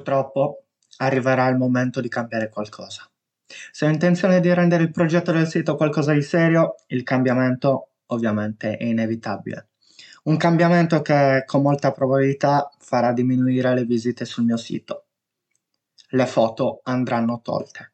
Purtroppo arriverà il momento di cambiare qualcosa. Se ho intenzione di rendere il progetto del sito qualcosa di serio, il cambiamento ovviamente è inevitabile. Un cambiamento che con molta probabilità farà diminuire le visite sul mio sito. Le foto andranno tolte.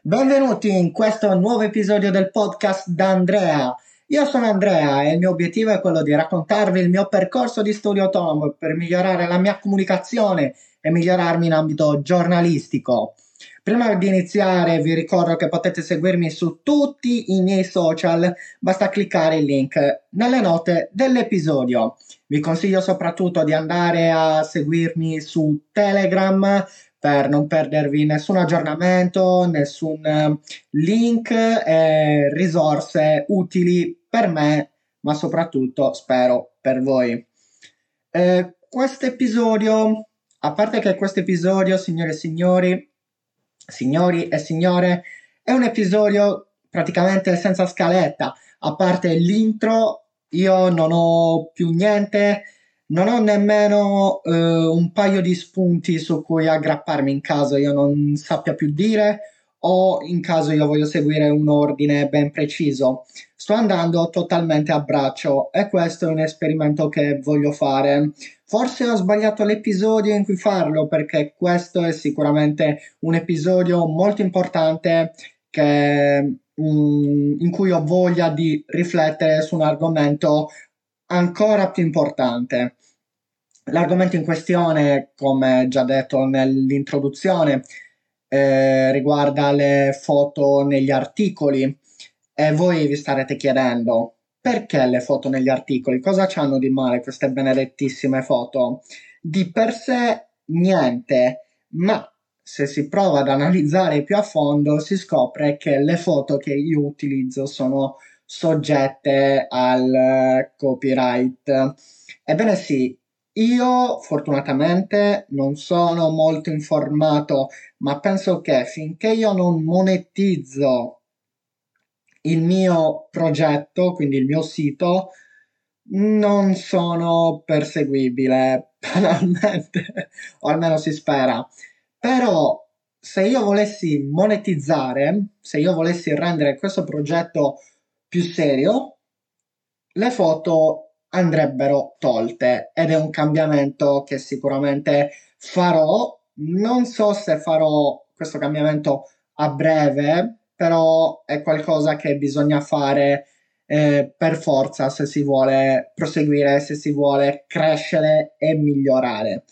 Benvenuti in questo nuovo episodio del podcast da Andrea. Io sono Andrea e il mio obiettivo è quello di raccontarvi il mio percorso di studio autonomo per migliorare la mia comunicazione e migliorarmi in ambito giornalistico. Prima di iniziare vi ricordo che potete seguirmi su tutti i miei social, basta cliccare il link nelle note dell'episodio. Vi consiglio soprattutto di andare a seguirmi su Telegram per non perdervi nessun aggiornamento, nessun eh, link e risorse utili per me, ma soprattutto spero per voi. Eh, questo episodio, a parte che questo episodio, signore e signori, signori e signore, è un episodio praticamente senza scaletta, a parte l'intro, io non ho più niente, non ho nemmeno eh, un paio di spunti su cui aggrapparmi in caso io non sappia più dire o in caso io voglio seguire un ordine ben preciso. Sto andando totalmente a braccio e questo è un esperimento che voglio fare. Forse ho sbagliato l'episodio in cui farlo perché questo è sicuramente un episodio molto importante che, mm, in cui ho voglia di riflettere su un argomento ancora più importante. L'argomento in questione, come già detto nell'introduzione, eh, riguarda le foto negli articoli e voi vi starete chiedendo perché le foto negli articoli? Cosa hanno di male queste benedettissime foto? Di per sé niente, ma se si prova ad analizzare più a fondo si scopre che le foto che io utilizzo sono soggette al copyright. Ebbene sì, io fortunatamente non sono molto informato, ma penso che finché io non monetizzo il mio progetto, quindi il mio sito, non sono perseguibile banalmente, o almeno si spera. Però se io volessi monetizzare, se io volessi rendere questo progetto più serio, le foto andrebbero tolte ed è un cambiamento che sicuramente farò. Non so se farò questo cambiamento a breve, però è qualcosa che bisogna fare eh, per forza se si vuole proseguire, se si vuole crescere e migliorare.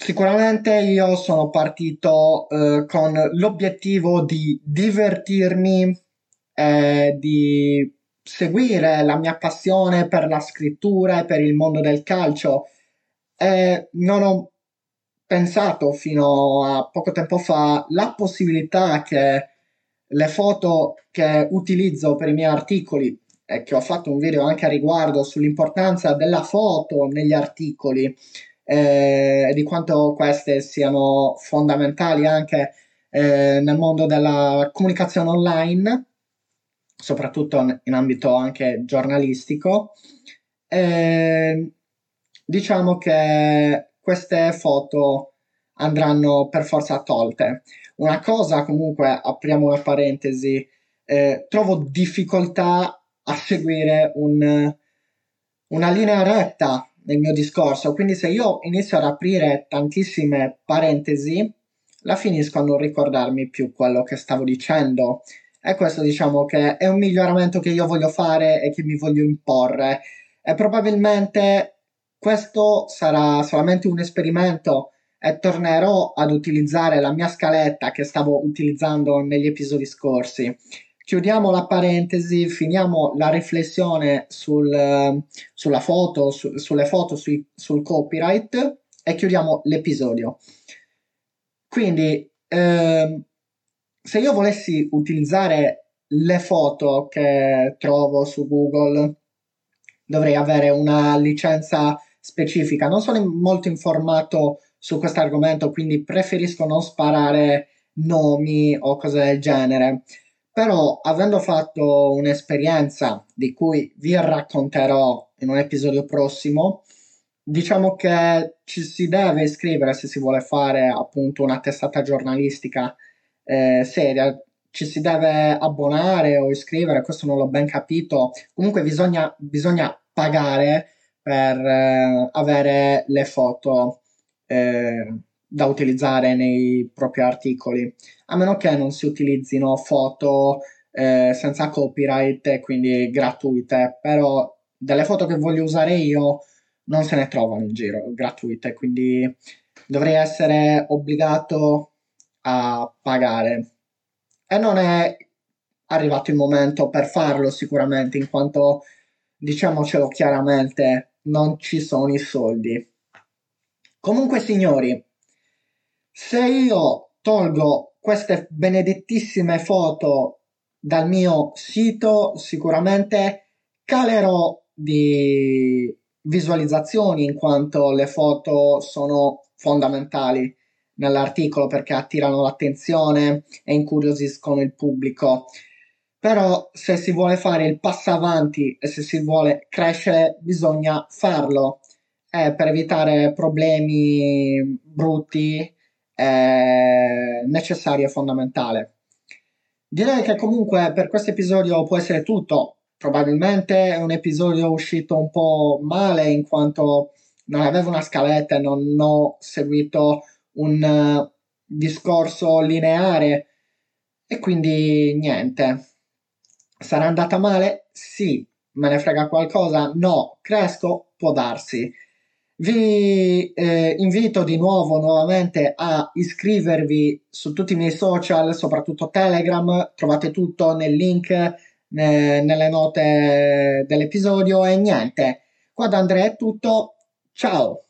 Sicuramente io sono partito eh, con l'obiettivo di divertirmi, eh, di seguire la mia passione per la scrittura e per il mondo del calcio. E non ho pensato fino a poco tempo fa la possibilità che le foto che utilizzo per i miei articoli e che ho fatto un video anche a riguardo sull'importanza della foto negli articoli eh, e di quanto queste siano fondamentali anche eh, nel mondo della comunicazione online soprattutto in ambito anche giornalistico. E diciamo che queste foto andranno per forza tolte. Una cosa, comunque, apriamo una parentesi, eh, trovo difficoltà a seguire un, una linea retta nel mio discorso, quindi se io inizio ad aprire tantissime parentesi, la finisco a non ricordarmi più quello che stavo dicendo e questo diciamo che è un miglioramento che io voglio fare e che mi voglio imporre. E probabilmente questo sarà solamente un esperimento e tornerò ad utilizzare la mia scaletta che stavo utilizzando negli episodi scorsi. Chiudiamo la parentesi, finiamo la riflessione sul, sulla foto, su, sulle foto sui, sul copyright e chiudiamo l'episodio. Quindi, eh, se io volessi utilizzare le foto che trovo su Google, dovrei avere una licenza specifica. Non sono molto informato su questo argomento, quindi preferisco non sparare nomi o cose del genere. Però, avendo fatto un'esperienza di cui vi racconterò in un episodio prossimo, diciamo che ci si deve iscrivere se si vuole fare appunto una testata giornalistica eh, seria, ci si deve abbonare o iscrivere, questo non l'ho ben capito. Comunque bisogna, bisogna pagare per eh, avere le foto eh, da utilizzare nei propri articoli, a meno che non si utilizzino foto eh, senza copyright quindi gratuite, però delle foto che voglio usare io non se ne trovano in giro gratuite, quindi dovrei essere obbligato a pagare. E non è arrivato il momento per farlo sicuramente, in quanto diciamocelo chiaramente, non ci sono i soldi. Comunque, signori, se io tolgo queste benedettissime foto dal mio sito, sicuramente calerò di visualizzazioni in quanto le foto sono fondamentali nell'articolo perché attirano l'attenzione e incuriosiscono il pubblico. Però se si vuole fare il passo avanti e se si vuole crescere bisogna farlo eh, per evitare problemi brutti è necessario e fondamentale. Direi che comunque per questo episodio può essere tutto. Probabilmente è un episodio uscito un po' male in quanto non avevo una scaletta e non ho seguito un uh, discorso lineare e quindi niente. Sarà andata male? Sì. Me ne frega qualcosa? No. Cresco? Può darsi. Vi eh, invito di nuovo nuovamente a iscrivervi su tutti i miei social, soprattutto Telegram, trovate tutto nel link ne, nelle note dell'episodio e niente. Qua da Andrea è tutto, ciao!